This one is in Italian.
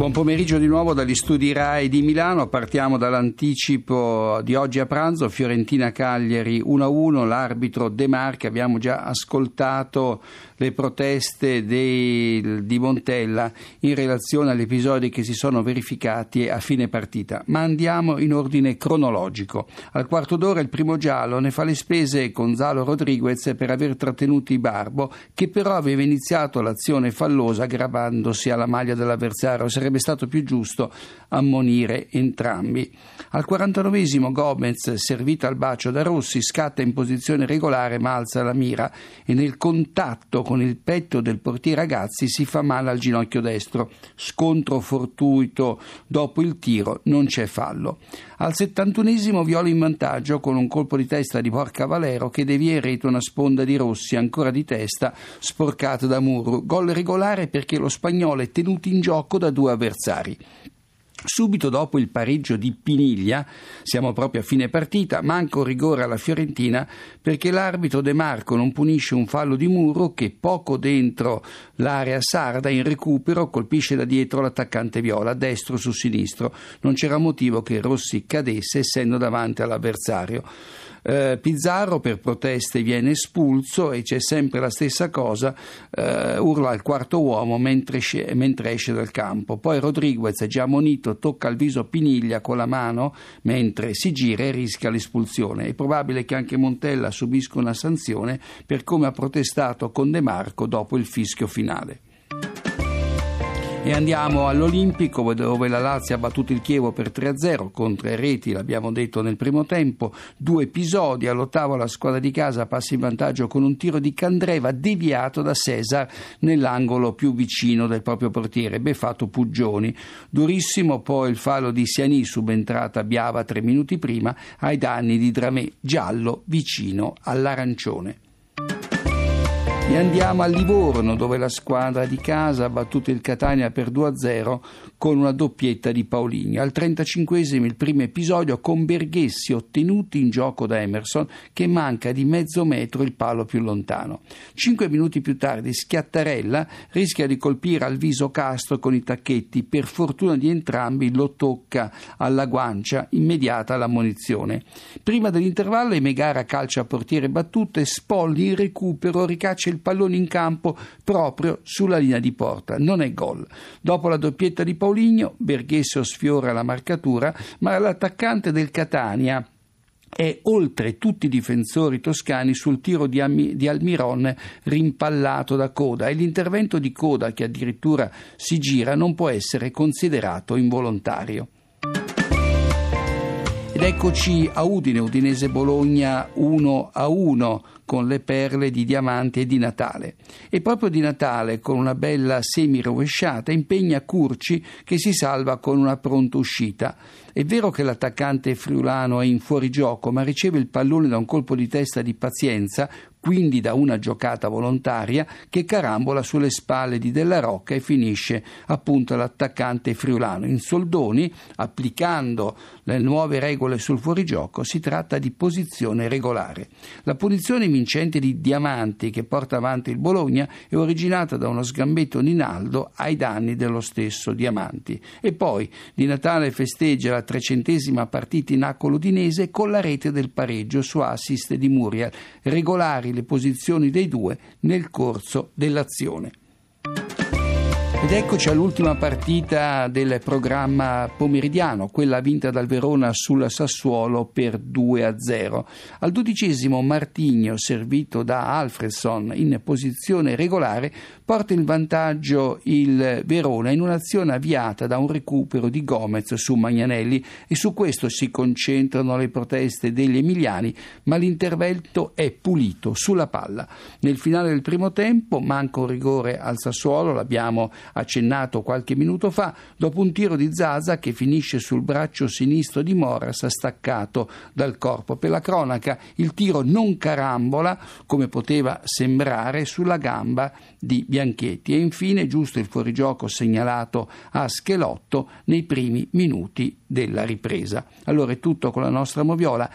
Buon pomeriggio di nuovo dagli studi RAI di Milano, partiamo dall'anticipo di oggi a pranzo, Fiorentina Cagliari 1-1, l'arbitro De Marchi, abbiamo già ascoltato le proteste dei, di Montella in relazione agli episodi che si sono verificati a fine partita, ma andiamo in ordine cronologico. Al quarto d'ora il primo giallo ne fa le spese Gonzalo Rodriguez per aver trattenuto Barbo, che però aveva iniziato l'azione fallosa aggravandosi alla maglia dell'avversario. Sarebbe stato più giusto ammonire entrambi. Al 49 Gomez, servito al bacio da Rossi, scatta in posizione regolare ma alza la mira e nel contatto con il petto del portiere Ragazzi si fa male al ginocchio destro. Scontro fortuito dopo il tiro, non c'è fallo. Al 71 Viola in vantaggio con un colpo di testa di Porca Valero che devia in rete una sponda di Rossi ancora di testa sporcata da Muro. Gol regolare perché lo spagnolo è tenuto in gioco da due avversari. Subito dopo il pareggio di Piniglia, siamo proprio a fine partita, manca un rigore alla Fiorentina perché l'arbitro De Marco non punisce un fallo di muro che poco dentro l'area sarda in recupero colpisce da dietro l'attaccante viola, destro su sinistro. Non c'era motivo che Rossi cadesse essendo davanti all'avversario. Eh, Pizzarro per proteste viene espulso e c'è sempre la stessa cosa, eh, urla al quarto uomo mentre esce, mentre esce dal campo. Poi Rodriguez, già monito, tocca il viso Piniglia con la mano mentre si gira e rischia l'espulsione. È probabile che anche Montella subisca una sanzione per come ha protestato con De Marco dopo il fischio finale. E andiamo all'Olimpico dove la Lazio ha battuto il Chievo per 3-0 con tre reti, l'abbiamo detto nel primo tempo, due episodi, all'ottavo la squadra di casa passa in vantaggio con un tiro di Candreva deviato da Cesar nell'angolo più vicino del proprio portiere, beffato Puggioni. Durissimo poi il fallo di Siani subentrata Biava tre minuti prima ai danni di Dramé, giallo vicino all'arancione. E andiamo a Livorno dove la squadra di casa ha battuto il Catania per 2-0 con una doppietta di Paolini. Al 35 il primo episodio con Berghessi ottenuti in gioco da Emerson che manca di mezzo metro il palo più lontano. Cinque minuti più tardi Schiattarella rischia di colpire al viso Castro con i tacchetti. Per fortuna di entrambi lo tocca alla guancia, immediata la munizione. Prima dell'intervallo Megara calcia a portiere battuto e Spolli in recupero ricaccia il pallone in campo proprio sulla linea di porta. Non è gol. Dopo la doppietta di Pauligno, Berghesso sfiora la marcatura, ma l'attaccante del Catania è oltre tutti i difensori toscani sul tiro di, Am- di, Almiron rimpallato da Coda e l'intervento di Coda che addirittura si gira non può essere considerato involontario. Ed eccoci a Udine, Udinese Bologna 1 a 1 con le perle di diamante di Natale. E proprio di Natale, con una bella semi rovesciata, impegna Curci che si salva con una pronta uscita. È vero che l'attaccante friulano è in fuorigioco, ma riceve il pallone da un colpo di testa di pazienza, quindi da una giocata volontaria che carambola sulle spalle di Della Rocca e finisce appunto l'attaccante friulano. In soldoni, applicando le nuove regole sul fuorigioco, si tratta di posizione regolare. La punizione vincente di Diamanti che porta avanti il Bologna è originata da uno sgambetto di Naldo ai danni dello stesso Diamanti. E poi di Natale festeggia la trecentesima partita in acqua ludinese con la rete del pareggio su assist di Muriel, regolari le posizioni dei due nel corso dell'azione. Ed eccoci all'ultima partita del programma pomeridiano, quella vinta dal Verona sul Sassuolo per 2-0. Al dodicesimo Martigno, servito da Alfredson in posizione regolare, porta in vantaggio il Verona in un'azione avviata da un recupero di Gomez su Magnanelli e su questo si concentrano le proteste degli emiliani, ma l'intervento è pulito sulla palla. Nel finale del primo tempo manca un rigore al Sassuolo, l'abbiamo accennato qualche minuto fa, dopo un tiro di Zaza che finisce sul braccio sinistro di Moras staccato dal corpo. Per la cronaca il tiro non carambola, come poteva sembrare, sulla gamba di Bianchetti e infine giusto il fuorigioco segnalato a Schelotto nei primi minuti della ripresa. Allora è tutto con la nostra moviola.